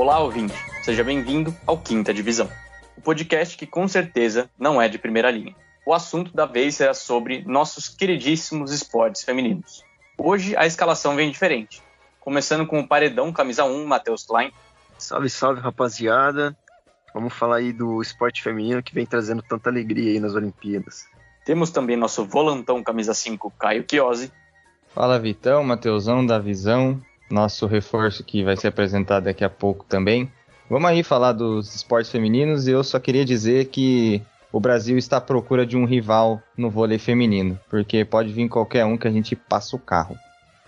Olá, ouvinte. Seja bem-vindo ao Quinta Divisão, o podcast que com certeza não é de primeira linha. O assunto da vez será sobre nossos queridíssimos esportes femininos. Hoje a escalação vem diferente, começando com o paredão camisa 1, Matheus Klein. Salve, salve, rapaziada. Vamos falar aí do esporte feminino que vem trazendo tanta alegria aí nas Olimpíadas. Temos também nosso volantão camisa 5, Caio Chiosi. Fala Vitão, Mateusão da Visão, nosso reforço que vai ser apresentado daqui a pouco também. Vamos aí falar dos esportes femininos e eu só queria dizer que o Brasil está à procura de um rival no vôlei feminino, porque pode vir qualquer um que a gente passa o carro.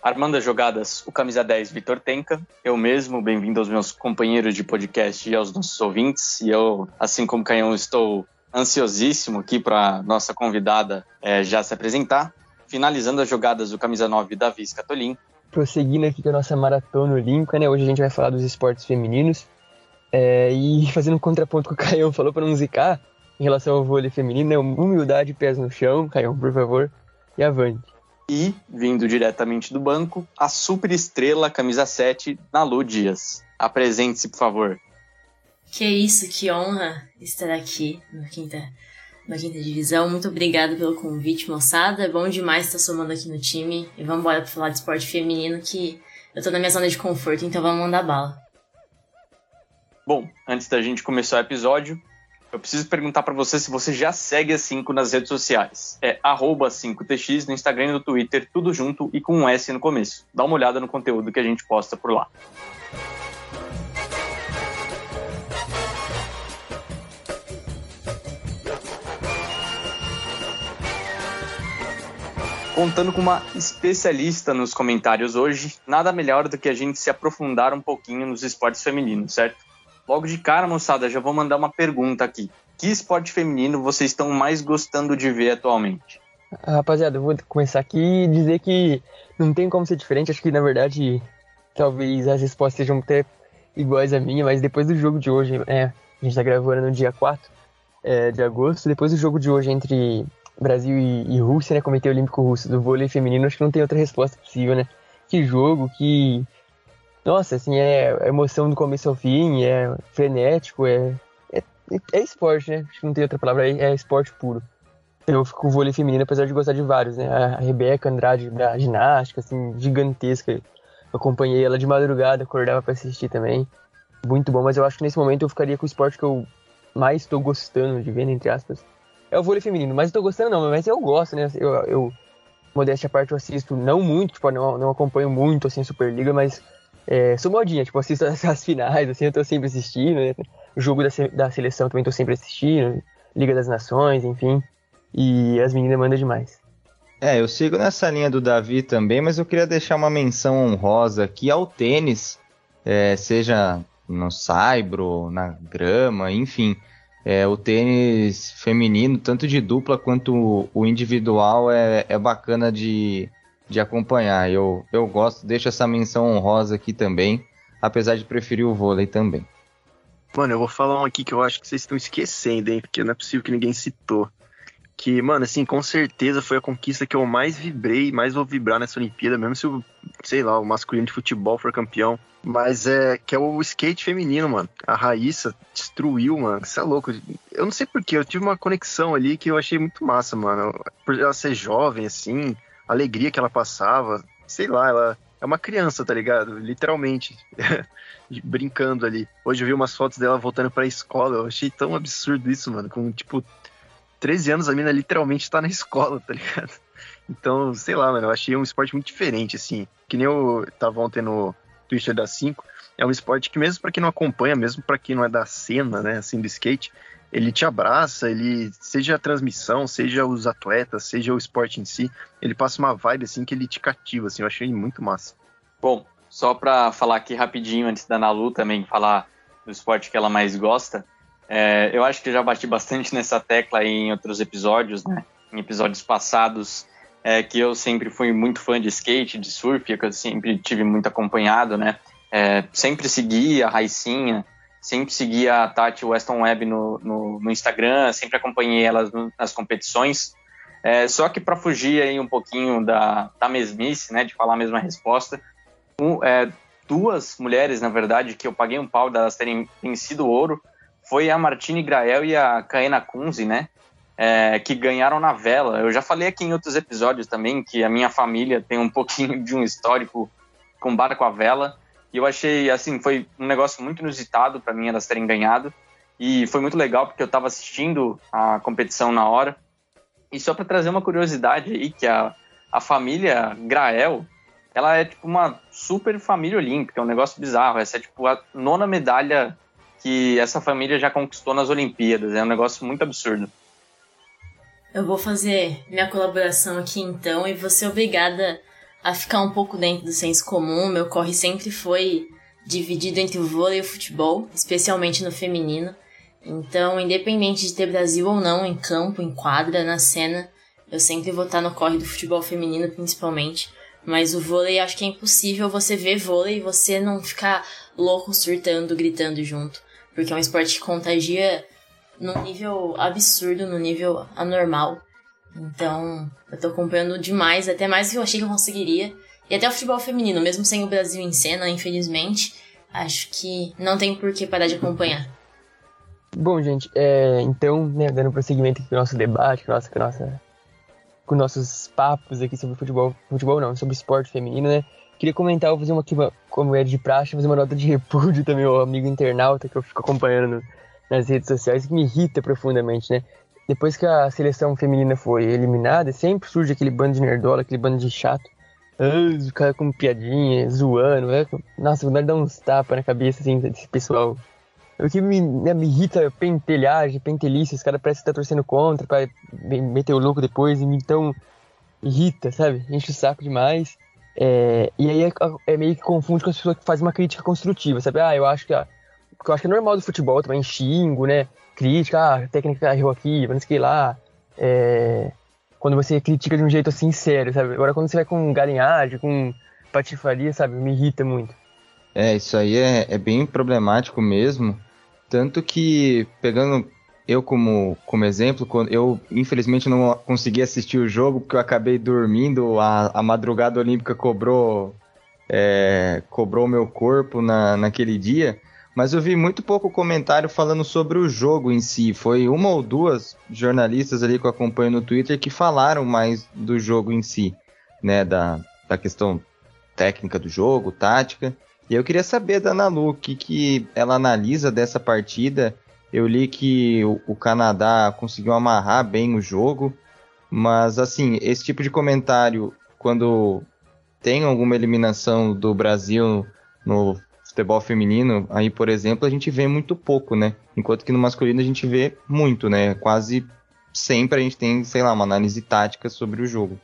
Armando as jogadas, o camisa 10, Vitor Tenca. Eu mesmo, bem-vindo aos meus companheiros de podcast e aos nossos ouvintes. E eu, assim como Canhão, estou ansiosíssimo aqui para nossa convidada é, já se apresentar. Finalizando as jogadas do camisa 9, Davi Scatolin. Prosseguindo aqui com a nossa maratona olímpica, né? Hoje a gente vai falar dos esportes femininos. É, e fazendo um contraponto que o Caião falou para não zicar, em relação ao vôlei feminino, né? Humildade, pés no chão, Caião, por favor, e avante. E, vindo diretamente do banco, a super estrela camisa 7, Nalu Dias. Apresente-se, por favor. Que isso, que honra estar aqui no Quinta, no Quinta Divisão. Muito obrigada pelo convite, moçada. É bom demais estar somando aqui no time. E vamos embora para falar de esporte feminino, que eu tô na minha zona de conforto, então vamos mandar bala. Bom, antes da gente começar o episódio, eu preciso perguntar para você se você já segue a 5 nas redes sociais. É 5tx no Instagram e no Twitter, tudo junto e com um S no começo. Dá uma olhada no conteúdo que a gente posta por lá. Contando com uma especialista nos comentários hoje, nada melhor do que a gente se aprofundar um pouquinho nos esportes femininos, certo? Logo de cara, moçada, já vou mandar uma pergunta aqui. Que esporte feminino vocês estão mais gostando de ver atualmente? Rapaziada, eu vou começar aqui e dizer que não tem como ser diferente. Acho que, na verdade, talvez as respostas sejam até iguais a minha, mas depois do jogo de hoje, é, a gente tá gravando no dia 4 é, de agosto, depois do jogo de hoje entre Brasil e, e Rússia, né, Comitê Olímpico Russo do vôlei feminino, acho que não tem outra resposta possível, né? Que jogo, que. Nossa, assim, é emoção do começo ao fim, é frenético, é. É, é esporte, né? Acho que não tem outra palavra, é, é esporte puro. Eu fico com o vôlei feminino, apesar de gostar de vários, né? A Rebeca Andrade da ginástica, assim, gigantesca. Eu acompanhei ela de madrugada, acordava para assistir também. Muito bom, mas eu acho que nesse momento eu ficaria com o esporte que eu mais estou gostando de ver, entre aspas, é o vôlei feminino. Mas eu tô gostando não, mas eu gosto, né? Eu, eu modéstia à parte, eu assisto não muito, tipo, não, não acompanho muito, assim, Superliga, mas é, sou modinha, tipo, assisto as, as, finais, assim, eu tô sempre assistindo, né? O jogo da, da seleção também tô sempre assistindo, Liga das Nações, enfim. E as meninas mandam demais. É, eu sigo nessa linha do Davi também, mas eu queria deixar uma menção honrosa aqui ao tênis, é, seja no saibro, na grama, enfim. É, o tênis feminino, tanto de dupla quanto o individual, é, é bacana de, de acompanhar. Eu, eu gosto, deixo essa menção honrosa aqui também, apesar de preferir o vôlei também. Mano, eu vou falar um aqui que eu acho que vocês estão esquecendo, hein? Porque não é possível que ninguém citou. Que, mano, assim, com certeza foi a conquista que eu mais vibrei, mais vou vibrar nessa Olimpíada, mesmo se o, sei lá, o masculino de futebol for campeão. Mas é que é o skate feminino, mano. A Raíssa destruiu, mano. Isso é louco. Eu não sei porquê, eu tive uma conexão ali que eu achei muito massa, mano. Por ela ser jovem, assim, a alegria que ela passava. Sei lá, ela é uma criança, tá ligado? Literalmente. brincando ali. Hoje eu vi umas fotos dela voltando pra escola. Eu achei tão absurdo isso, mano. Com, tipo, 13 anos a mina literalmente tá na escola, tá ligado? Então, sei lá, mano. Eu achei um esporte muito diferente, assim. Que nem eu tava ontem no Twitter da 5, é um esporte que mesmo para quem não acompanha, mesmo para quem não é da cena, né, assim, do skate, ele te abraça, ele seja a transmissão, seja os atletas, seja o esporte em si, ele passa uma vibe assim que ele te cativa, assim, eu achei muito massa. Bom, só para falar aqui rapidinho antes da Nalu também falar do esporte que ela mais gosta, é, eu acho que eu já bati bastante nessa tecla em outros episódios, né? Em episódios passados, é, que eu sempre fui muito fã de skate, de surf, que eu sempre tive muito acompanhado, né? É, sempre segui a Raicinha, sempre segui a Tati Weston Webb no, no, no Instagram, sempre acompanhei elas nas competições. É, só que para fugir aí um pouquinho da, da mesmice, né, de falar a mesma resposta, um, é, duas mulheres, na verdade, que eu paguei um pau delas terem vencido ouro. Foi a Martine Grael e a Kaena Kunze, né? É, que ganharam na vela. Eu já falei aqui em outros episódios também que a minha família tem um pouquinho de um histórico com barco a vela. E eu achei, assim, foi um negócio muito inusitado para mim elas terem ganhado. E foi muito legal porque eu estava assistindo a competição na hora. E só para trazer uma curiosidade aí, que a, a família Grael, ela é tipo uma super família olímpica, é um negócio bizarro. Essa é tipo a nona medalha que essa família já conquistou nas Olimpíadas. É um negócio muito absurdo. Eu vou fazer minha colaboração aqui então e vou ser obrigada a ficar um pouco dentro do senso comum. Meu corre sempre foi dividido entre o vôlei e o futebol, especialmente no feminino. Então, independente de ter Brasil ou não em campo, em quadra, na cena, eu sempre vou estar no corre do futebol feminino, principalmente. Mas o vôlei, acho que é impossível você ver vôlei e você não ficar louco, surtando, gritando junto. Porque é um esporte que contagia num nível absurdo, num nível anormal. Então, eu tô acompanhando demais, até mais do que eu achei que eu conseguiria. E até o futebol feminino, mesmo sem o Brasil em cena, infelizmente, acho que não tem por que parar de acompanhar. Bom, gente, é, então, né, dando prosseguimento aqui com o nosso debate, com, nossa, com, nossa, com nossos papos aqui sobre futebol, futebol não, sobre esporte feminino, né? Queria comentar, vou fazer uma aqui, como é de praxe, fazer uma nota de repúdio também ao amigo internauta que eu fico acompanhando nas redes sociais, que me irrita profundamente, né? Depois que a seleção feminina foi eliminada, sempre surge aquele bando de nerdola, aquele bando de chato. O cara com piadinha, zoando. É, nossa, vontade de dar uns tapas na cabeça assim, desse pessoal o que me, né, me irrita é pentelhagem, pentelice, os caras parecem que tá torcendo contra pra meter o louco depois, então irrita, sabe? Enche o saco demais. É, e aí é, é, meio que confunde com as pessoas que fazem uma crítica construtiva, sabe? Ah, eu acho que, eu acho que é normal do futebol também, xingo, né? Crítica, ah, a técnica errou aqui, não sei lá. É, quando você critica de um jeito assim sério, sabe? Agora quando você vai com galinhagem, com patifaria, sabe? Me irrita muito. É, isso aí é, é bem problemático mesmo. Tanto que, pegando eu como, como exemplo, eu infelizmente não consegui assistir o jogo porque eu acabei dormindo, a, a madrugada olímpica cobrou é, cobrou meu corpo na, naquele dia, mas eu vi muito pouco comentário falando sobre o jogo em si. Foi uma ou duas jornalistas ali que eu acompanho no Twitter que falaram mais do jogo em si, né, da, da questão técnica do jogo, tática. E eu queria saber da Nalu o que, que ela analisa dessa partida. Eu li que o, o Canadá conseguiu amarrar bem o jogo, mas assim, esse tipo de comentário, quando tem alguma eliminação do Brasil no futebol feminino, aí, por exemplo, a gente vê muito pouco, né? Enquanto que no masculino a gente vê muito, né? Quase sempre a gente tem, sei lá, uma análise tática sobre o jogo.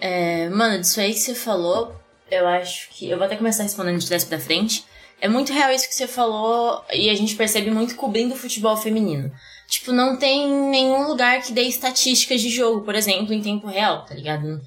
É, mano, disso aí que você falou, eu acho que. Eu vou até começar respondendo de trás pra frente. É muito real isso que você falou e a gente percebe muito cobrindo o futebol feminino. Tipo, não tem nenhum lugar que dê estatísticas de jogo, por exemplo, em tempo real, tá ligado?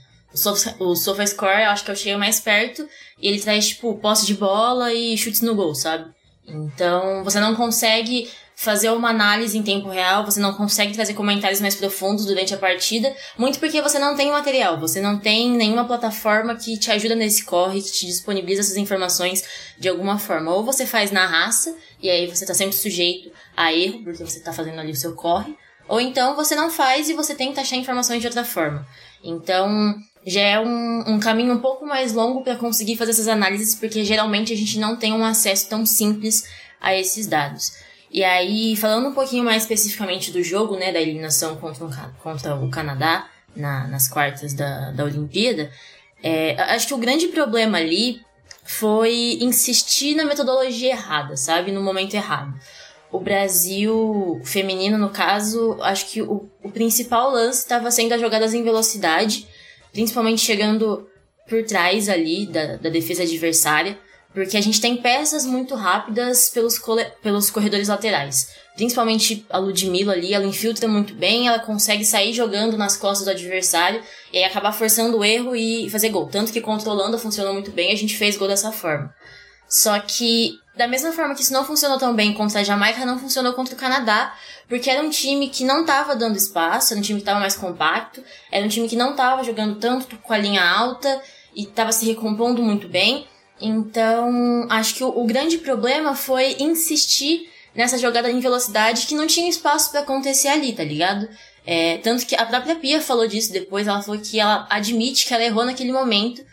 O, o SofaScore, eu acho que eu cheguei mais perto e ele traz, tipo, posse de bola e chutes no gol, sabe? Então, você não consegue fazer uma análise em tempo real, você não consegue trazer comentários mais profundos durante a partida, muito porque você não tem material, você não tem nenhuma plataforma que te ajuda nesse corre, que te disponibiliza essas informações de alguma forma. Ou você faz na raça, e aí você tá sempre sujeito a erro, porque você tá fazendo ali o seu corre, ou então você não faz e você tenta achar informações de outra forma. Então, já é um, um caminho um pouco mais longo para conseguir fazer essas análises, porque geralmente a gente não tem um acesso tão simples a esses dados. E aí, falando um pouquinho mais especificamente do jogo, né, da eliminação contra, um, contra o Canadá na, nas quartas da, da Olimpíada, é, acho que o grande problema ali foi insistir na metodologia errada, sabe? No momento errado. O Brasil feminino, no caso, acho que o, o principal lance estava sendo as jogadas em velocidade, principalmente chegando por trás ali da, da defesa adversária. Porque a gente tem peças muito rápidas pelos, pelos corredores laterais. Principalmente a Ludmilla ali, ela infiltra muito bem, ela consegue sair jogando nas costas do adversário e aí acabar forçando o erro e fazer gol. Tanto que Holanda funcionou muito bem, a gente fez gol dessa forma. Só que, da mesma forma que isso não funcionou tão bem contra a Jamaica, não funcionou contra o Canadá, porque era um time que não estava dando espaço, era um time que estava mais compacto, era um time que não estava jogando tanto com a linha alta e estava se recompondo muito bem. Então, acho que o, o grande problema foi insistir nessa jogada em velocidade que não tinha espaço para acontecer ali, tá ligado? É, tanto que a própria Pia falou disso depois, ela falou que ela admite que ela errou naquele momento,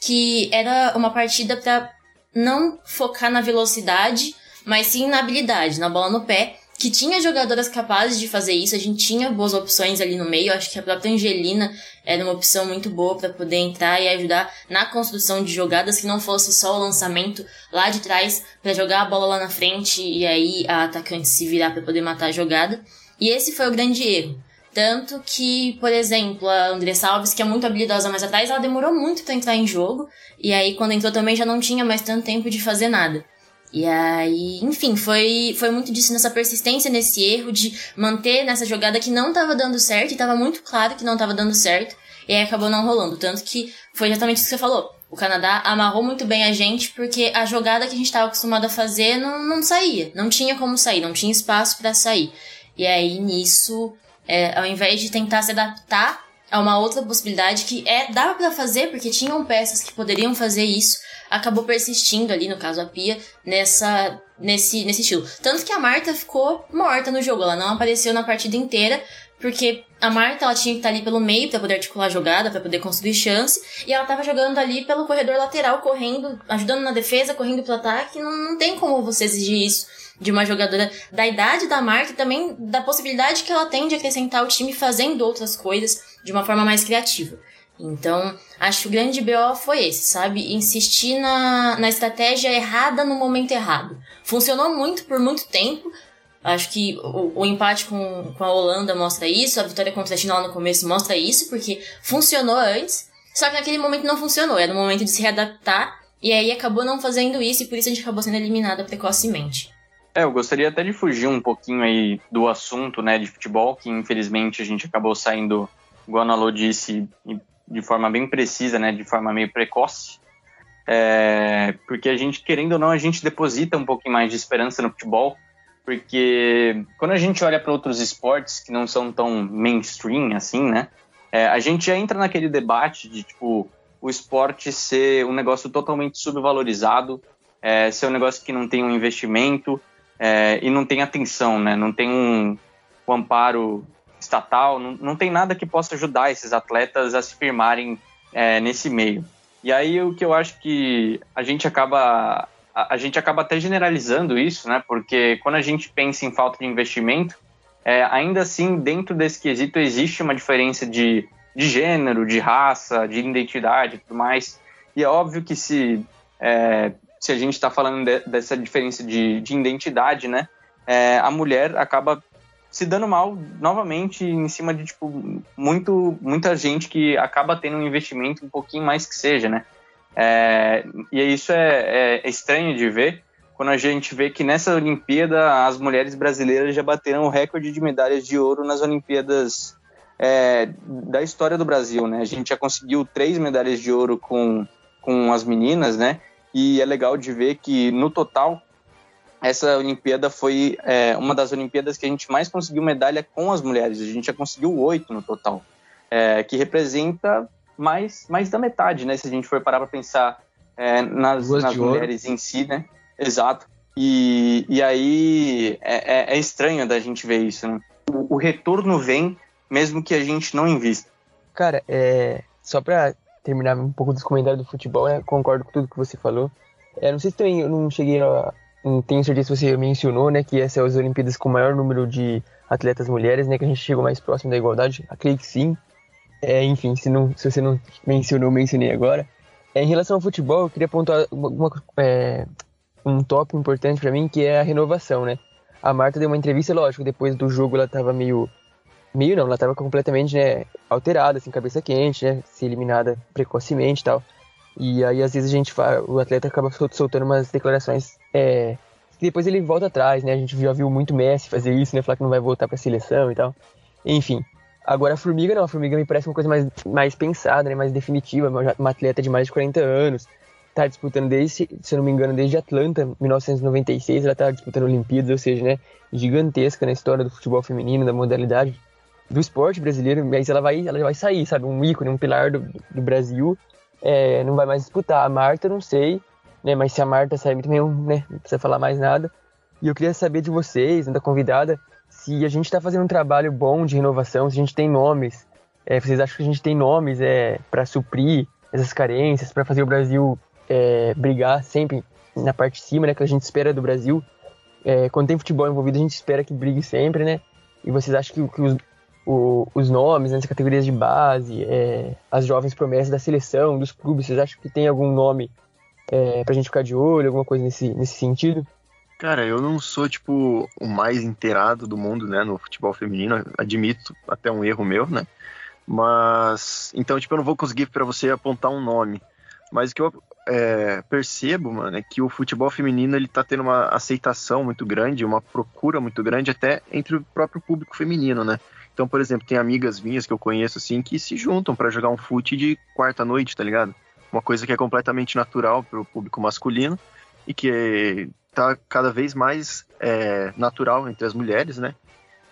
que era uma partida para não focar na velocidade, mas sim na habilidade, na bola no pé, que tinha jogadoras capazes de fazer isso, a gente tinha boas opções ali no meio, acho que a própria Angelina era uma opção muito boa para poder entrar e ajudar na construção de jogadas que não fosse só o lançamento lá de trás para jogar a bola lá na frente e aí a atacante se virar para poder matar a jogada. E esse foi o grande erro. Tanto que, por exemplo, a Andressa Alves, que é muito habilidosa mais atrás, ela demorou muito para entrar em jogo. E aí, quando entrou também, já não tinha mais tanto tempo de fazer nada. E aí, enfim, foi, foi muito disso nessa persistência, nesse erro de manter nessa jogada que não estava dando certo, e estava muito claro que não estava dando certo, e aí acabou não rolando. Tanto que foi exatamente isso que você falou. O Canadá amarrou muito bem a gente, porque a jogada que a gente estava acostumado a fazer não, não saía. Não tinha como sair, não tinha espaço para sair. E aí, nisso, é, ao invés de tentar se adaptar a uma outra possibilidade que é dava para fazer porque tinham peças que poderiam fazer isso acabou persistindo ali no caso a Pia nessa nesse nesse estilo tanto que a Marta ficou morta no jogo ela não apareceu na partida inteira porque a Marta ela tinha que estar ali pelo meio para poder articular a jogada, para poder construir chance, e ela estava jogando ali pelo corredor lateral, correndo, ajudando na defesa, correndo pro ataque. Não, não tem como você exigir isso de uma jogadora da idade da marca e também da possibilidade que ela tem de acrescentar o time fazendo outras coisas de uma forma mais criativa. Então, acho que o grande BO foi esse, sabe? Insistir na, na estratégia errada no momento errado. Funcionou muito por muito tempo. Acho que o, o empate com, com a Holanda mostra isso, a vitória contra a China lá no começo mostra isso, porque funcionou antes, só que naquele momento não funcionou. Era no momento de se readaptar, e aí acabou não fazendo isso, e por isso a gente acabou sendo eliminada precocemente. É, eu gostaria até de fugir um pouquinho aí do assunto, né, de futebol, que infelizmente a gente acabou saindo, igual a Nalô disse, de forma bem precisa, né, de forma meio precoce. É, porque a gente, querendo ou não, a gente deposita um pouquinho mais de esperança no futebol, porque quando a gente olha para outros esportes que não são tão mainstream assim, né, é, a gente já entra naquele debate de, tipo, o esporte ser um negócio totalmente subvalorizado, é, ser um negócio que não tem um investimento, é, e não tem atenção, né? Não tem um, um amparo estatal, não, não, tem nada que possa ajudar esses atletas a se firmarem é, nesse meio. E aí o que eu acho que a gente acaba a, a, gente acaba até generalizando isso, né? Porque quando a gente pensa em falta de investimento, é, ainda assim dentro desse quesito existe uma diferença de, de gênero, de raça, de identidade, e tudo mais. E é óbvio que se é, se a gente está falando de, dessa diferença de, de identidade, né? É, a mulher acaba se dando mal novamente em cima de tipo muito muita gente que acaba tendo um investimento um pouquinho mais que seja, né? É, e isso é, é, estranho de ver quando a gente vê que nessa Olimpíada as mulheres brasileiras já bateram o recorde de medalhas de ouro nas Olimpíadas é, da história do Brasil, né? A gente já conseguiu três medalhas de ouro com, com as meninas, né? E é legal de ver que, no total, essa Olimpíada foi é, uma das Olimpíadas que a gente mais conseguiu medalha com as mulheres. A gente já conseguiu oito no total, é, que representa mais, mais da metade, né? Se a gente for parar para pensar é, nas, nas mulheres ouro. em si, né? Exato. E, e aí é, é, é estranho da gente ver isso, né? O, o, retorno vem mesmo que a gente não invista. Cara, é, só para terminar um pouco dos comentários do futebol, né? Concordo com tudo que você falou. É, não sei se também eu não cheguei a. Tenho certeza se você mencionou, né? Que essa é as Olimpíadas com o maior número de atletas mulheres, né? Que a gente chegou mais próximo da igualdade. Acredito que sim. É, enfim, se, não, se você não mencionou, mencionei agora. É, em relação ao futebol, eu queria apontar uma, uma, é, um tópico importante para mim, que é a renovação, né? A Marta deu uma entrevista, lógico, depois do jogo ela tava meio meio não, ela estava completamente né, alterada, assim, cabeça quente, né, ser eliminada precocemente e tal. E aí, às vezes, a gente fala, o atleta acaba soltando umas declarações é, depois ele volta atrás, né? A gente já viu muito Messi fazer isso, né? Falar que não vai voltar para a seleção e tal. Enfim. Agora, a Formiga não, a Formiga me parece uma coisa mais, mais pensada, né? Mais definitiva, uma, uma atleta de mais de 40 anos. Tá disputando desde, se eu não me engano, desde Atlanta, 1996, ela tá disputando Olimpíadas, ou seja, né? Gigantesca na história do futebol feminino, da modalidade do esporte brasileiro, mas ela vai, ela vai sair, sabe? Um ícone, um pilar do, do Brasil, é, não vai mais disputar. A Marta, não sei. Né? Mas se a Marta sair também, né? Não precisa falar mais nada. E eu queria saber de vocês, da convidada, se a gente está fazendo um trabalho bom de renovação, se a gente tem nomes. É, vocês acham que a gente tem nomes é, para suprir essas carências, para fazer o Brasil é, brigar sempre na parte de cima, né? Que a gente espera do Brasil. É, quando tem futebol envolvido, a gente espera que brigue sempre, né? E vocês acham que, que os, o, os nomes né, categorias de base, é, as jovens promessas da seleção, dos clubes, vocês acham que tem algum nome é, pra gente ficar de olho, alguma coisa nesse, nesse sentido? Cara, eu não sou, tipo, o mais inteirado do mundo, né, no futebol feminino, admito até um erro meu, né, mas, então, tipo, eu não vou conseguir para você apontar um nome, mas o que eu é, percebo, mano, é que o futebol feminino, ele tá tendo uma aceitação muito grande, uma procura muito grande até entre o próprio público feminino, né, então, por exemplo, tem amigas minhas que eu conheço, assim, que se juntam para jogar um fute de quarta-noite, tá ligado? Uma coisa que é completamente natural pro público masculino e que tá cada vez mais é, natural entre as mulheres, né?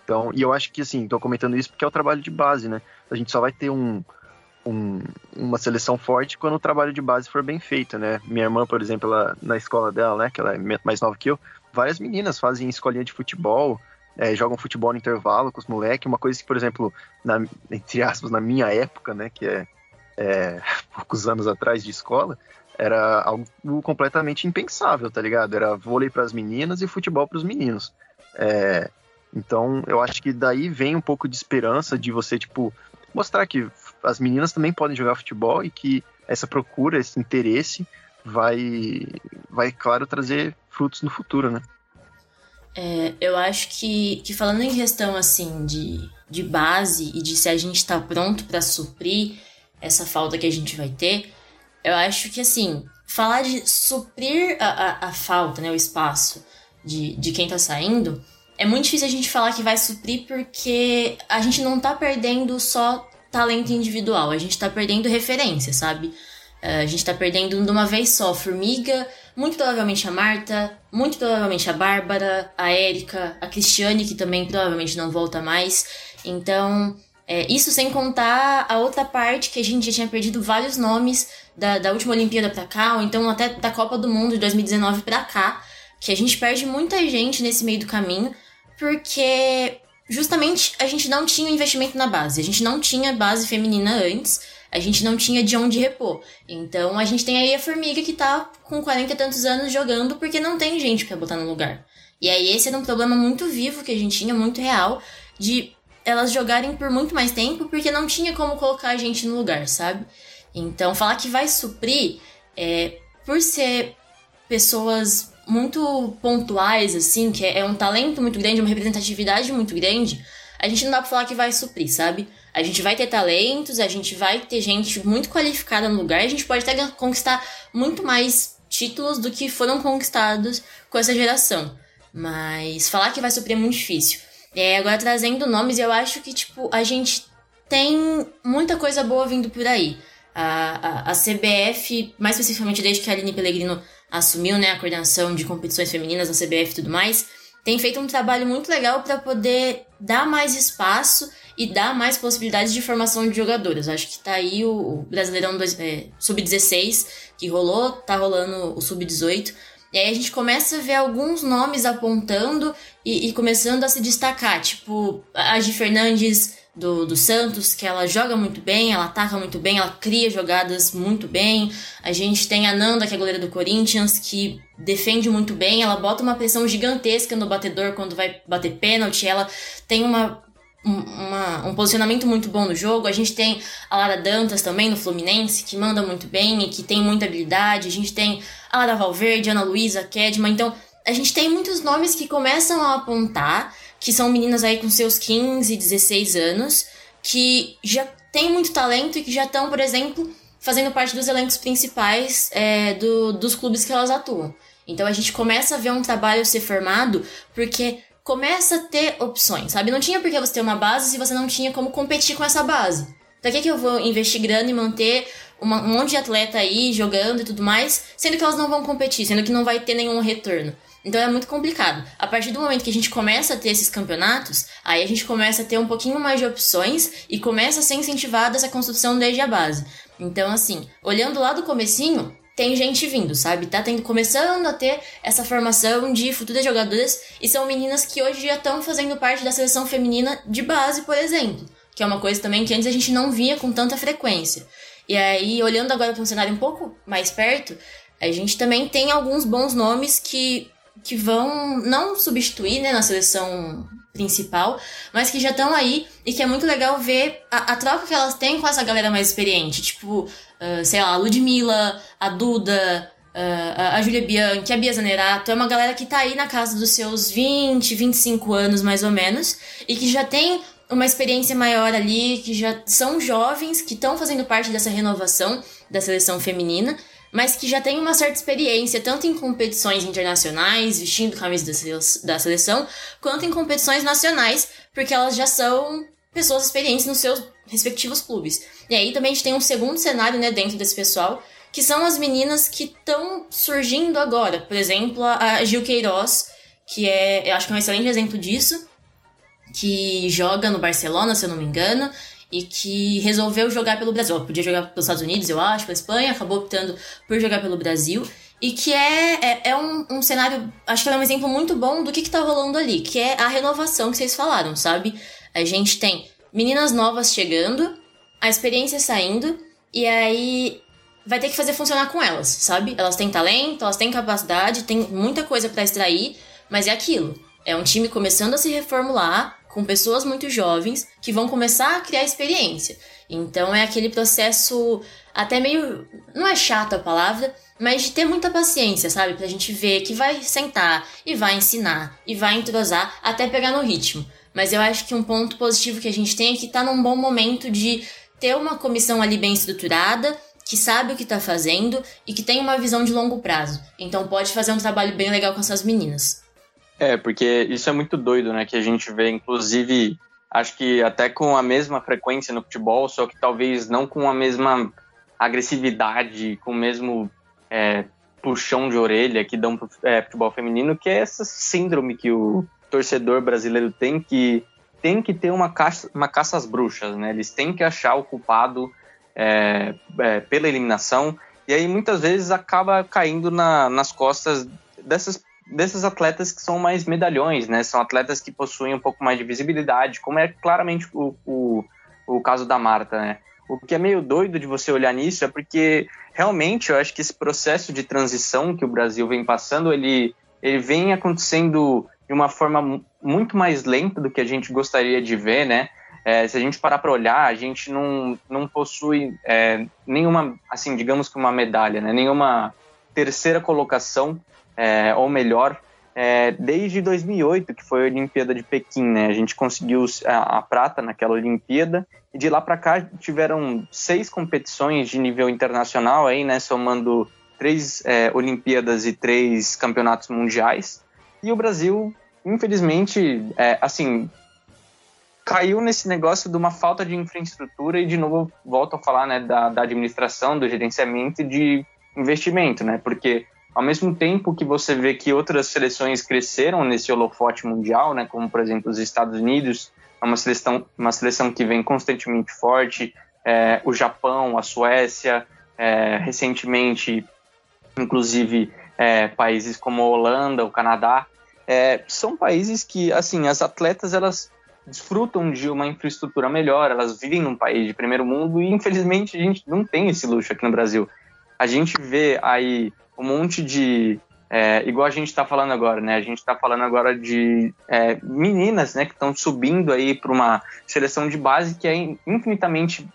Então, e eu acho que, assim, tô comentando isso porque é o trabalho de base, né? A gente só vai ter um, um, uma seleção forte quando o trabalho de base for bem feito, né? Minha irmã, por exemplo, ela, na escola dela, né, que ela é mais nova que eu, várias meninas fazem escolinha de futebol, é, jogam futebol no intervalo com os moleques, uma coisa que, por exemplo, na, entre aspas, na minha época, né, que é, é poucos anos atrás de escola, era algo completamente impensável, tá ligado? Era vôlei para as meninas e futebol para os meninos. É, então, eu acho que daí vem um pouco de esperança de você, tipo, mostrar que as meninas também podem jogar futebol e que essa procura, esse interesse vai, vai claro, trazer frutos no futuro, né? É, eu acho que, que falando em questão, assim, de, de base e de se a gente está pronto para suprir essa falta que a gente vai ter, eu acho que, assim, falar de suprir a, a, a falta, né, o espaço de, de quem tá saindo, é muito difícil a gente falar que vai suprir porque a gente não tá perdendo só talento individual, a gente tá perdendo referência, sabe? É, a gente tá perdendo de uma vez só Formiga, muito provavelmente a Marta, muito provavelmente a Bárbara, a Érica, a Cristiane, que também provavelmente não volta mais. Então, é, isso sem contar a outra parte que a gente já tinha perdido vários nomes da, da última Olimpíada pra cá, ou então até da Copa do Mundo de 2019 pra cá, que a gente perde muita gente nesse meio do caminho, porque justamente a gente não tinha investimento na base, a gente não tinha base feminina antes, a gente não tinha de onde repor. Então a gente tem aí a Formiga que tá com 40 e tantos anos jogando porque não tem gente para botar no lugar. E aí esse era um problema muito vivo que a gente tinha, muito real, de elas jogarem por muito mais tempo porque não tinha como colocar a gente no lugar, sabe? Então, falar que vai suprir, é, por ser pessoas muito pontuais, assim, que é, um talento muito grande, uma representatividade muito grande, a gente não dá pra falar que vai suprir, sabe? A gente vai ter talentos, a gente vai ter gente muito qualificada no lugar, a gente pode até conquistar muito mais títulos do que foram conquistados com essa geração. Mas falar que vai suprir é muito difícil. É, agora trazendo nomes, eu acho que, tipo, a gente tem muita coisa boa vindo por aí. A, a, a CBF, mais especificamente desde que a Aline Pellegrino assumiu né, a coordenação de competições femininas na CBF e tudo mais, tem feito um trabalho muito legal para poder dar mais espaço e dar mais possibilidades de formação de jogadoras. Acho que tá aí o, o Brasileirão é, Sub-16 que rolou, tá rolando o Sub-18. E aí a gente começa a ver alguns nomes apontando e, e começando a se destacar, tipo a Gi Fernandes do, do Santos, que ela joga muito bem, ela ataca muito bem, ela cria jogadas muito bem. A gente tem a Nanda, que é goleira do Corinthians, que defende muito bem, ela bota uma pressão gigantesca no batedor quando vai bater pênalti, ela tem uma uma, um posicionamento muito bom no jogo. A gente tem a Lara Dantas também no Fluminense, que manda muito bem e que tem muita habilidade. A gente tem a Lara Valverde, Ana Luísa, Kedma. Então, a gente tem muitos nomes que começam a apontar, que são meninas aí com seus 15, 16 anos, que já têm muito talento e que já estão, por exemplo, fazendo parte dos elencos principais é, do, dos clubes que elas atuam. Então a gente começa a ver um trabalho ser formado porque começa a ter opções, sabe? Não tinha por que você ter uma base se você não tinha como competir com essa base. Pra que, que eu vou investir grana e manter uma, um monte de atleta aí jogando e tudo mais, sendo que elas não vão competir, sendo que não vai ter nenhum retorno? Então é muito complicado. A partir do momento que a gente começa a ter esses campeonatos, aí a gente começa a ter um pouquinho mais de opções e começa a ser incentivada essa construção desde a base. Então, assim, olhando lá do comecinho, tem gente vindo, sabe? Tá tendo, começando a ter essa formação de futuras jogadoras e são meninas que hoje já estão fazendo parte da seleção feminina de base, por exemplo. Que é uma coisa também que antes a gente não via com tanta frequência. E aí, olhando agora para um cenário um pouco mais perto, a gente também tem alguns bons nomes que, que vão não substituir né, na seleção principal, mas que já estão aí e que é muito legal ver a, a, troca que elas têm com essa galera mais experiente. Tipo, uh, sei lá, a Ludmilla, a Duda, uh, a Julia Bianchi, a Bia Zanerato. É uma galera que tá aí na casa dos seus 20, 25 anos mais ou menos e que já tem uma experiência maior ali, que já são jovens, que estão fazendo parte dessa renovação da seleção feminina mas que já tem uma certa experiência, tanto em competições internacionais, vestindo camisa da seleção, quanto em competições nacionais, porque elas já são pessoas experientes nos seus respectivos clubes. E aí também a gente tem um segundo cenário, né, dentro desse pessoal, que são as meninas que estão surgindo agora. Por exemplo, a Gil Queiroz, que é, eu acho que é um excelente exemplo disso, que joga no Barcelona, se eu não me engano, e que resolveu jogar pelo Brasil. podia jogar pelos Estados Unidos, eu acho, pela Espanha, acabou optando por jogar pelo Brasil. E que é, é, é um, um, cenário, acho que é um exemplo muito bom do que, que tá rolando ali, que é a renovação que vocês falaram, sabe? A gente tem meninas novas chegando, a experiência saindo, e aí vai ter que fazer funcionar com elas, sabe? Elas têm talento, elas têm capacidade, tem muita coisa para extrair, mas é aquilo. É um time começando a se reformular, com pessoas muito jovens que vão começar a criar experiência. Então é aquele processo até meio. não é chato a palavra, mas de ter muita paciência, sabe? Pra gente ver que vai sentar e vai ensinar e vai entrosar até pegar no ritmo. Mas eu acho que um ponto positivo que a gente tem é que tá num bom momento de ter uma comissão ali bem estruturada, que sabe o que tá fazendo e que tem uma visão de longo prazo. Então pode fazer um trabalho bem legal com essas meninas. É, porque isso é muito doido, né? Que a gente vê, inclusive, acho que até com a mesma frequência no futebol, só que talvez não com a mesma agressividade, com o mesmo é, puxão de orelha que dão pro é, futebol feminino, que é essa síndrome que o torcedor brasileiro tem, que tem que ter uma caça, uma caça às bruxas, né? Eles têm que achar o culpado é, é pela eliminação, e aí muitas vezes acaba caindo na, nas costas dessas desses atletas que são mais medalhões, né? São atletas que possuem um pouco mais de visibilidade, como é claramente o, o, o caso da Marta, né? O que é meio doido de você olhar nisso é porque realmente eu acho que esse processo de transição que o Brasil vem passando, ele, ele vem acontecendo de uma forma muito mais lenta do que a gente gostaria de ver, né? É, se a gente parar para olhar, a gente não, não possui é, nenhuma, assim, digamos que uma medalha, né? Nenhuma terceira colocação é, ou melhor, é, desde 2008, que foi a Olimpíada de Pequim, né? A gente conseguiu a, a prata naquela Olimpíada e de lá para cá tiveram seis competições de nível internacional aí, né? Somando três é, Olimpíadas e três campeonatos mundiais. E o Brasil, infelizmente, é, assim, caiu nesse negócio de uma falta de infraestrutura e de novo volto a falar, né, da, da administração, do gerenciamento e de investimento, né? Porque ao mesmo tempo que você vê que outras seleções cresceram nesse holofote mundial, né, como por exemplo os Estados Unidos, é uma seleção, uma seleção que vem constantemente forte, é, o Japão, a Suécia, é, recentemente, inclusive é, países como a Holanda, o Canadá, é, são países que, assim, as atletas elas desfrutam de uma infraestrutura melhor, elas vivem num país de primeiro mundo e infelizmente a gente não tem esse luxo aqui no Brasil. A gente vê aí um monte de. É, igual a gente está falando agora, né? A gente está falando agora de é, meninas, né, que estão subindo aí para uma seleção de base que é infinitamente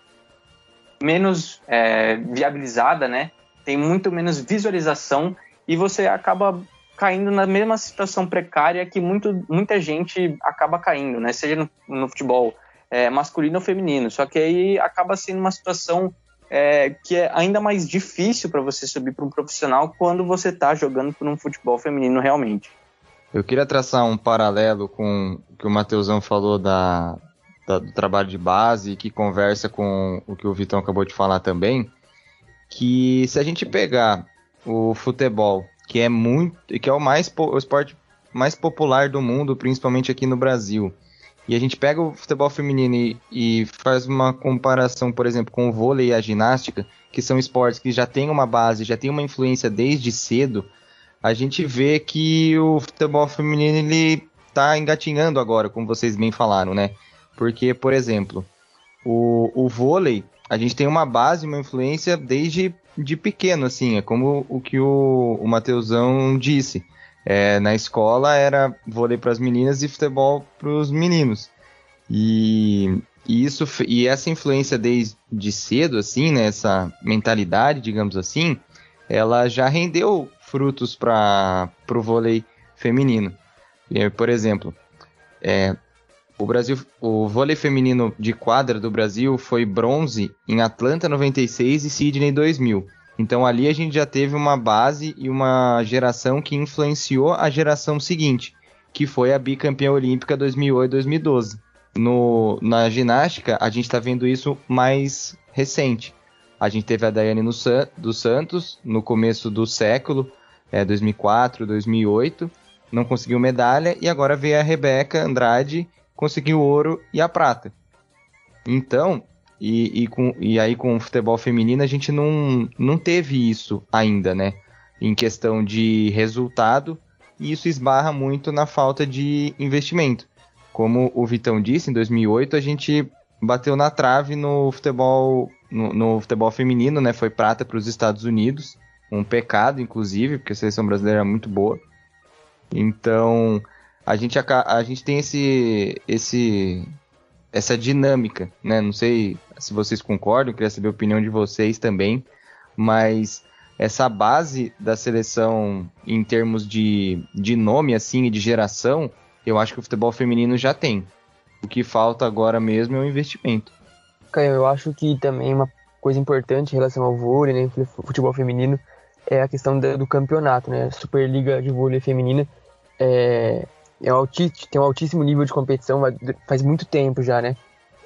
menos é, viabilizada, né? Tem muito menos visualização e você acaba caindo na mesma situação precária que muito, muita gente acaba caindo, né? Seja no, no futebol é, masculino ou feminino. Só que aí acaba sendo uma situação é, que é ainda mais difícil para você subir para um profissional quando você está jogando por um futebol feminino realmente. Eu queria traçar um paralelo com o que o Mateusão falou da, da, do trabalho de base, que conversa com o que o Vitão acabou de falar também, que se a gente pegar o futebol, que é muito, que é o mais o esporte mais popular do mundo, principalmente aqui no Brasil, e a gente pega o futebol feminino e, e, faz uma comparação, por exemplo, com o vôlei e a ginástica, que são esportes que já têm uma base, já têm uma influência desde cedo, a gente vê que o futebol feminino ele tá engatinhando agora, como vocês bem falaram, né? Porque, por exemplo, o, o vôlei, a gente tem uma base, uma influência desde de pequeno, assim, é como o que o, o Mateusão disse. É, na escola era vôlei para as meninas e futebol para os meninos. E, e, isso e essa influência desde cedo, assim, né, essa mentalidade, digamos assim, ela já rendeu frutos para o vôlei feminino. Por exemplo, é, o Brasil, o vôlei feminino de quadra do Brasil foi bronze em Atlanta 96 e Sydney 2000. Então ali a gente já teve uma base e uma geração que influenciou a geração seguinte, que foi a bicampeã olímpica 2008-2012. No, na ginástica, a gente está vendo isso mais recente. A gente teve a Daiane no San, dos Santos no começo do século, é, 2004, 2008, não conseguiu medalha, e agora veio a Rebeca Andrade, conseguiu ouro e a prata. Então, e, e, com, e aí com o futebol feminino a gente não, não teve isso ainda, né? Em questão de resultado, e isso esbarra muito na falta de investimento. Como o Vitão disse, em 2008 a gente bateu na trave no futebol no, no futebol feminino, né? Foi prata para os Estados Unidos, um pecado inclusive, porque a seleção brasileira é muito boa. Então a gente a, a gente tem esse esse essa dinâmica, né? Não sei se vocês concordam, queria saber a opinião de vocês também, mas essa base da seleção em termos de, de nome assim e de geração, eu acho que o futebol feminino já tem. O que falta agora mesmo é o investimento. Caio, eu acho que também uma coisa importante em relação ao vôlei, né, futebol feminino, é a questão do campeonato, né? A Superliga de vôlei feminina é, é um tem um altíssimo nível de competição faz muito tempo já, né?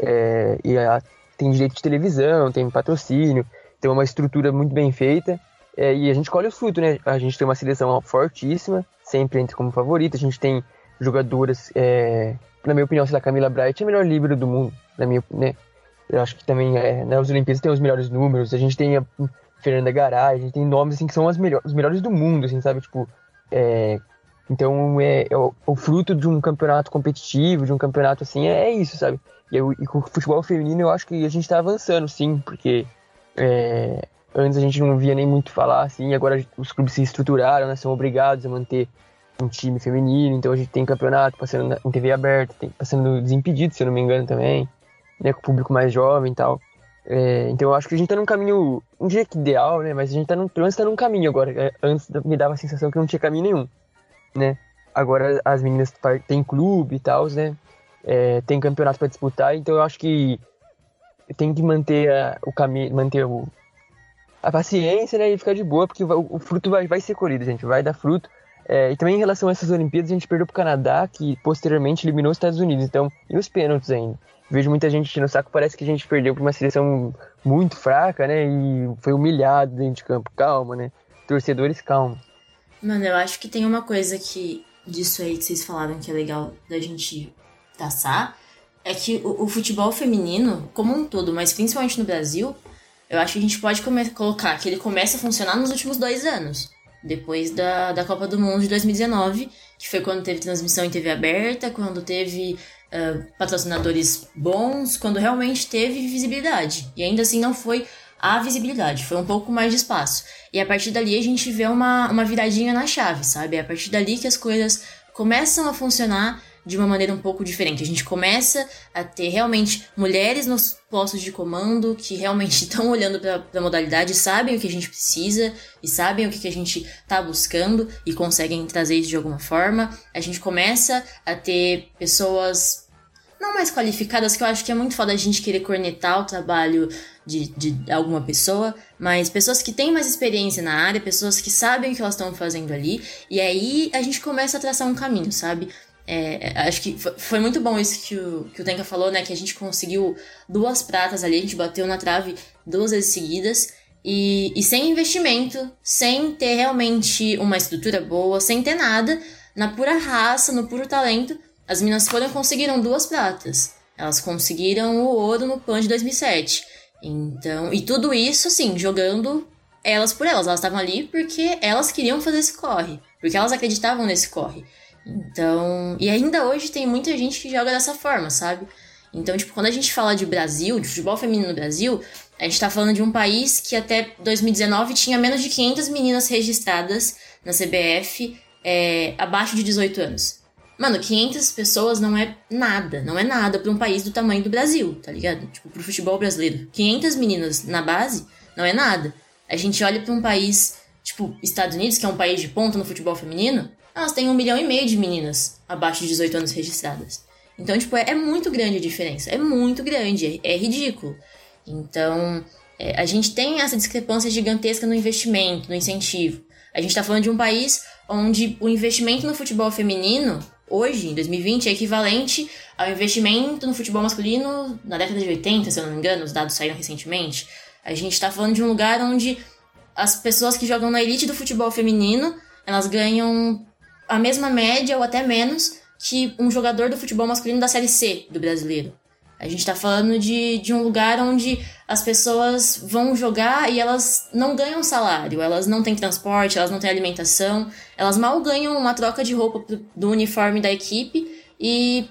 É, e a, tem direito de televisão, tem patrocínio, tem uma estrutura muito bem feita. É, e a gente colhe o fruto, né? A gente tem uma seleção fortíssima, sempre entra como favorita. A gente tem jogadoras, é, na minha opinião, a Camila Bright é a melhor líbero do mundo, na minha, né? Eu acho que também é, nas Olimpíadas tem os melhores números. A gente tem a Fernanda Garay, a gente tem nomes assim que são as melhores, os melhores do mundo, assim, sabe? Tipo, é, então, é, é o, o, fruto de um campeonato competitivo, de um campeonato assim, é, é isso, sabe? E, eu, e, com o futebol feminino eu acho que a gente está avançando, sim, porque é, antes a gente não via nem muito falar, assim, agora os clubes se estruturaram, né, são obrigados a manter um time feminino, então a gente tem campeonato passando na, em TV aberta, tem, passando desimpedido, se eu não me engano também, né, com o público mais jovem e tal. É, então eu acho que a gente tá num caminho, um dia que ideal, né, mas a gente tá num, pelo menos tá num caminho agora. É, antes me dava a sensação que não tinha caminho nenhum né? Agora as meninas têm clube e tal, né? É, tem campeonato para disputar, então eu acho que tem que manter a, o caminho, manter o, a paciência, né? E ficar de boa, porque o, o fruto vai, vai ser colhido, gente, vai dar fruto. É, e também em relação a essas Olimpíadas, a gente perdeu pro Canadá, que posteriormente eliminou os Estados Unidos. Então, e os pênaltis ainda? Vejo muita gente no saco, parece que a gente perdeu pra uma seleção muito fraca, né? E foi humilhado dentro de campo. Calma, né? Torcedores, calma. Mano, eu acho que tem uma coisa que disso aí que vocês falaram que é legal da gente taçar, é que o, o futebol feminino, como um todo, mas principalmente no Brasil, eu acho que a gente pode colocar que ele começa a funcionar nos últimos dois anos. Depois da, da Copa do Mundo de 2019, que foi quando teve transmissão em TV aberta, quando teve uh, patrocinadores bons, quando realmente teve visibilidade. E ainda assim não foi a visibilidade, foi um pouco mais de espaço. E a partir dali a gente vê uma, uma viradinha na chave, sabe? É a partir dali que as coisas começam a funcionar de uma maneira um pouco diferente. A gente começa a ter realmente mulheres nos postos de comando que realmente estão olhando para a modalidade, sabem o que a gente precisa e sabem o que, que a gente está buscando e conseguem trazer isso de alguma forma. A gente começa a ter pessoas não mais qualificadas, que eu acho que é muito foda a gente querer cornetar o trabalho de, de alguma pessoa, mas pessoas que têm mais experiência na área, pessoas que sabem o que elas estão fazendo ali, e aí a gente começa a traçar um caminho, sabe? É, é acho que foi muito bom isso que o, que o Tenka falou, né? Que a gente conseguiu duas pratas ali, a gente bateu na trave duas vezes seguidas. E, e sem investimento, sem ter realmente uma estrutura boa, sem ter nada, na pura raça, no puro talento, as meninas foram conseguiram duas pratas. Elas conseguiram o ouro no PAN de 2007. Então, e tudo isso, assim, jogando elas por elas. Elas estavam ali porque elas queriam fazer esse corre. Porque elas acreditavam nesse corre. Então, e ainda hoje tem muita gente que joga dessa forma, sabe? Então, tipo, quando a gente fala de Brasil, de futebol feminino no Brasil, a gente tá falando de um país que até 2019 tinha menos de 500 meninas registradas na CBF é, abaixo de 18 anos. Mano, 500 pessoas não é nada, não é nada para um país do tamanho do Brasil, tá ligado? Tipo, pro futebol brasileiro. 500 meninas na base não é nada. A gente olha para um país, tipo, Estados Unidos, que é um país de ponta no futebol feminino, elas têm um milhão e meio de meninas abaixo de 18 anos registradas. Então, tipo, é, é muito grande a diferença. É muito grande, é, é ridículo. Então, é, a gente tem essa discrepância gigantesca no investimento, no incentivo. A gente está falando de um país onde o investimento no futebol feminino hoje, em 2020, é equivalente ao investimento no futebol masculino na década de 80, se eu não me engano, os dados saíram recentemente. A gente está falando de um lugar onde as pessoas que jogam na elite do futebol feminino, elas ganham a mesma média ou até menos que um jogador do futebol masculino da Série C do brasileiro. A gente está falando de, de um lugar onde as pessoas vão jogar e elas não ganham salário, elas não têm transporte, elas não têm alimentação, elas mal ganham uma troca de roupa do uniforme da equipe e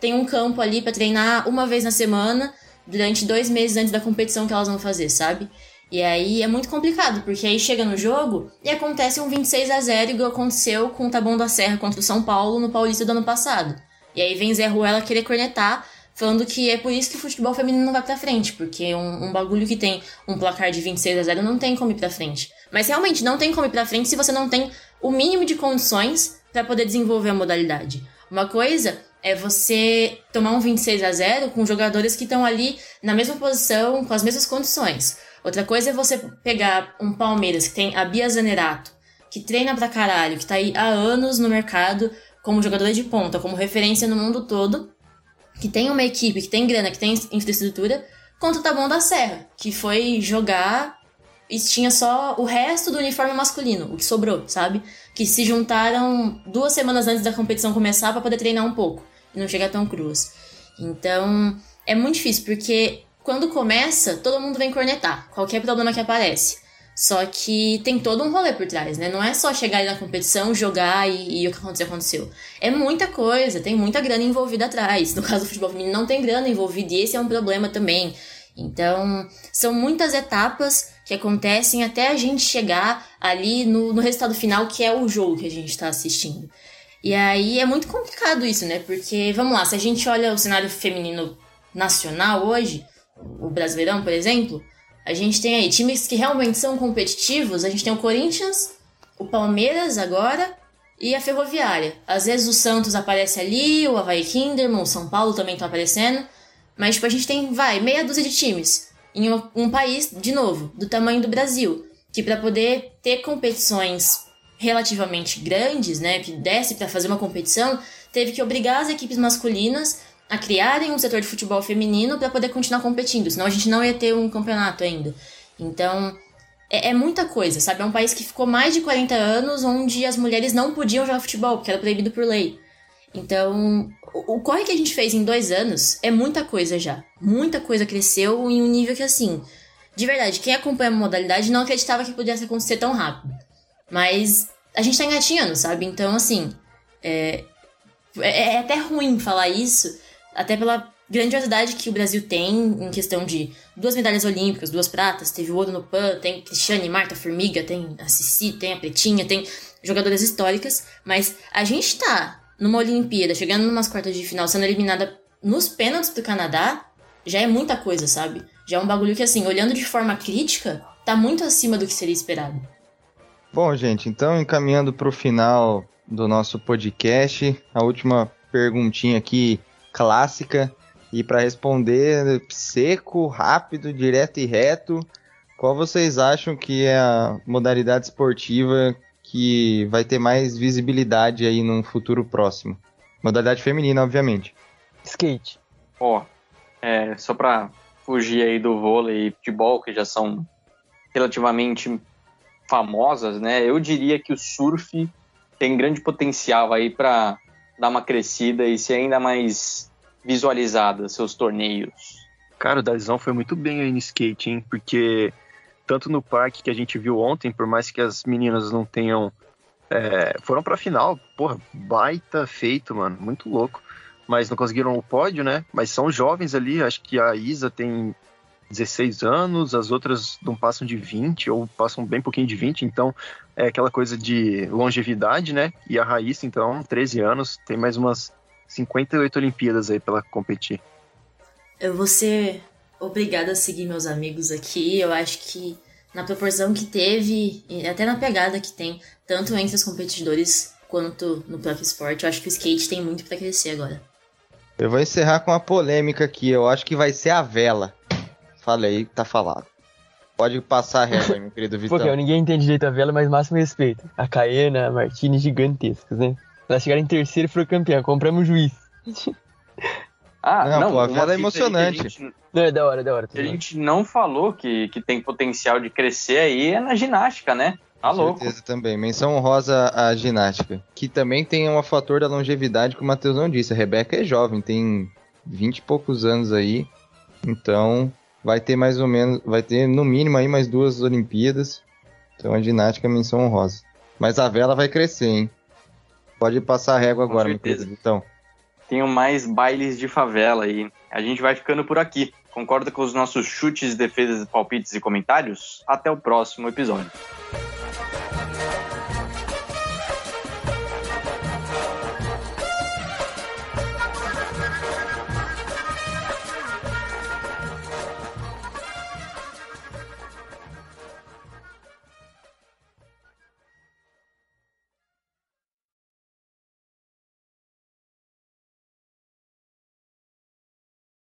tem um campo ali para treinar uma vez na semana durante dois meses antes da competição que elas vão fazer, sabe? E aí é muito complicado, porque aí chega no jogo e acontece um 26 a 0 igual aconteceu com o Taboão da Serra contra o São Paulo no Paulista do ano passado. E aí vem Zé Ruela querer cornetar falando que é por isso que o futebol feminino não vai pra frente, porque um, um, bagulho que tem um placar de 26 a 0 não tem como ir pra frente. Mas realmente não tem como ir pra frente se você não tem o mínimo de condições para poder desenvolver a modalidade. Uma coisa é você tomar um 26 a 0 com jogadores que estão ali na mesma posição, com as mesmas condições. Outra coisa é você pegar um Palmeiras que tem a Bia Zanerato, que treina pra caralho, que tá aí há anos no mercado como jogadora de ponta, como referência no mundo todo, que tem uma equipe, que tem grana, que tem infraestrutura, contra o Taboão da Serra, que foi jogar e tinha só o resto do uniforme masculino, o que sobrou, sabe? Que se juntaram duas semanas antes da competição começar para poder treinar um pouco e não chegar tão cruas. Então, é muito difícil, porque quando começa, todo mundo vem cornetar, qualquer problema que aparece. Só que tem todo um rolê por trás, né? Não é só chegar ali na competição, jogar e, e o que aconteceu, aconteceu. É muita coisa, tem muita grana envolvida atrás. No caso do futebol feminino, não tem grana envolvida e esse é um problema também. Então, são muitas etapas que acontecem até a gente chegar ali no, no resultado final, que é o jogo que a gente está assistindo. E aí é muito complicado isso, né? Porque, vamos lá, se a gente olha o cenário feminino nacional hoje, o Brasileirão, por exemplo, a gente tem aí times que realmente são competitivos. A gente tem o Corinthians, o Palmeiras agora e a Ferroviária. Às vezes o Santos aparece ali, o Havaí Kinderman, o São Paulo também estão aparecendo. Mas, tipo, a gente tem, vai, meia dúzia de times em um, um país, de novo, do tamanho do Brasil. Que para poder ter competições relativamente grandes, né, que desse para fazer uma competição, teve que obrigar as equipes masculinas a criarem um setor de futebol feminino para poder continuar competindo, senão a gente não ia ter um campeonato ainda. Então, é, é, muita coisa, sabe? É um país que ficou mais de 40 anos onde as mulheres não podiam jogar futebol, porque era proibido por lei. Então, o, o corre que a gente fez em dois anos é muita coisa já. Muita coisa cresceu em um nível que, assim, de verdade, quem acompanha a modalidade não acreditava que pudesse acontecer tão rápido. Mas a gente tá engatinhando, sabe? Então, assim, é, é, é até ruim falar isso, até pela grandiosidade que o Brasil tem em questão de duas medalhas olímpicas, duas pratas, teve ouro no PAN, tem Cristiane, Marta, Formiga, tem a Cici, tem a Pretinha, tem jogadoras históricas, mas a gente tá numa Olimpíada, chegando numas quartas de final, sendo eliminada nos pênaltis do Canadá, já é muita coisa, sabe? Já é um bagulho que, assim, olhando de forma crítica, tá muito acima do que seria esperado. Bom, gente, então encaminhando para o final do nosso podcast, a última perguntinha aqui clássica. E para responder seco, rápido, direto e reto, qual vocês acham que é a modalidade esportiva que vai ter mais visibilidade aí num futuro próximo? Modalidade feminina, obviamente. Skate. Ó, oh, é, só para fugir aí do vôlei e futebol, que já são relativamente famosas, né? Eu diria que o surf tem grande potencial aí para dar uma crescida e ser ainda mais visualizada, seus torneios? Cara, o Dazão foi muito bem aí no skate, hein? Porque tanto no parque que a gente viu ontem, por mais que as meninas não tenham. É, foram pra final, porra, baita feito, mano, muito louco. Mas não conseguiram o pódio, né? Mas são jovens ali, acho que a Isa tem 16 anos, as outras não passam de 20 ou passam bem pouquinho de 20, então é aquela coisa de longevidade, né? E a Raíssa, então, 13 anos, tem mais umas 58 Olimpíadas aí pela competir. Eu vou ser obrigada a seguir meus amigos aqui. Eu acho que na proporção que teve, e até na pegada que tem, tanto entre os competidores quanto no próprio esporte, eu acho que o skate tem muito para crescer agora. Eu vou encerrar com uma polêmica aqui. Eu acho que vai ser a vela. Falei, tá falado. Pode passar a régua, meu querido Vitão. Pô, ninguém entende direito a vela, mas máximo respeito. A Caena, a Martini gigantescas, né? Elas chegaram em terceiro e foram campeão. Compramos juiz. Ah, Não, não, pô, a vela é aí que emocionante. Gente, Não, é da hora, é da hora. que a gente não falou que, que tem potencial de crescer aí é na ginástica, né? Tá Com louco. certeza também. Menção honrosa à ginástica. Que também tem um fator da longevidade, como o Matheus não disse. A Rebeca é jovem, tem 20 e poucos anos aí. Então, vai ter mais ou menos, vai ter no mínimo aí mais duas Olimpíadas. Então a ginástica é menção honrosa. Mas a vela vai crescer, hein? Pode passar a régua Com agora, meu certeza. Vitão. Tenho mais bailes de favela aí. A gente vai ficando por aqui. Concorda com os nossos chutes, defesas, palpites e comentários? Até o próximo episódio.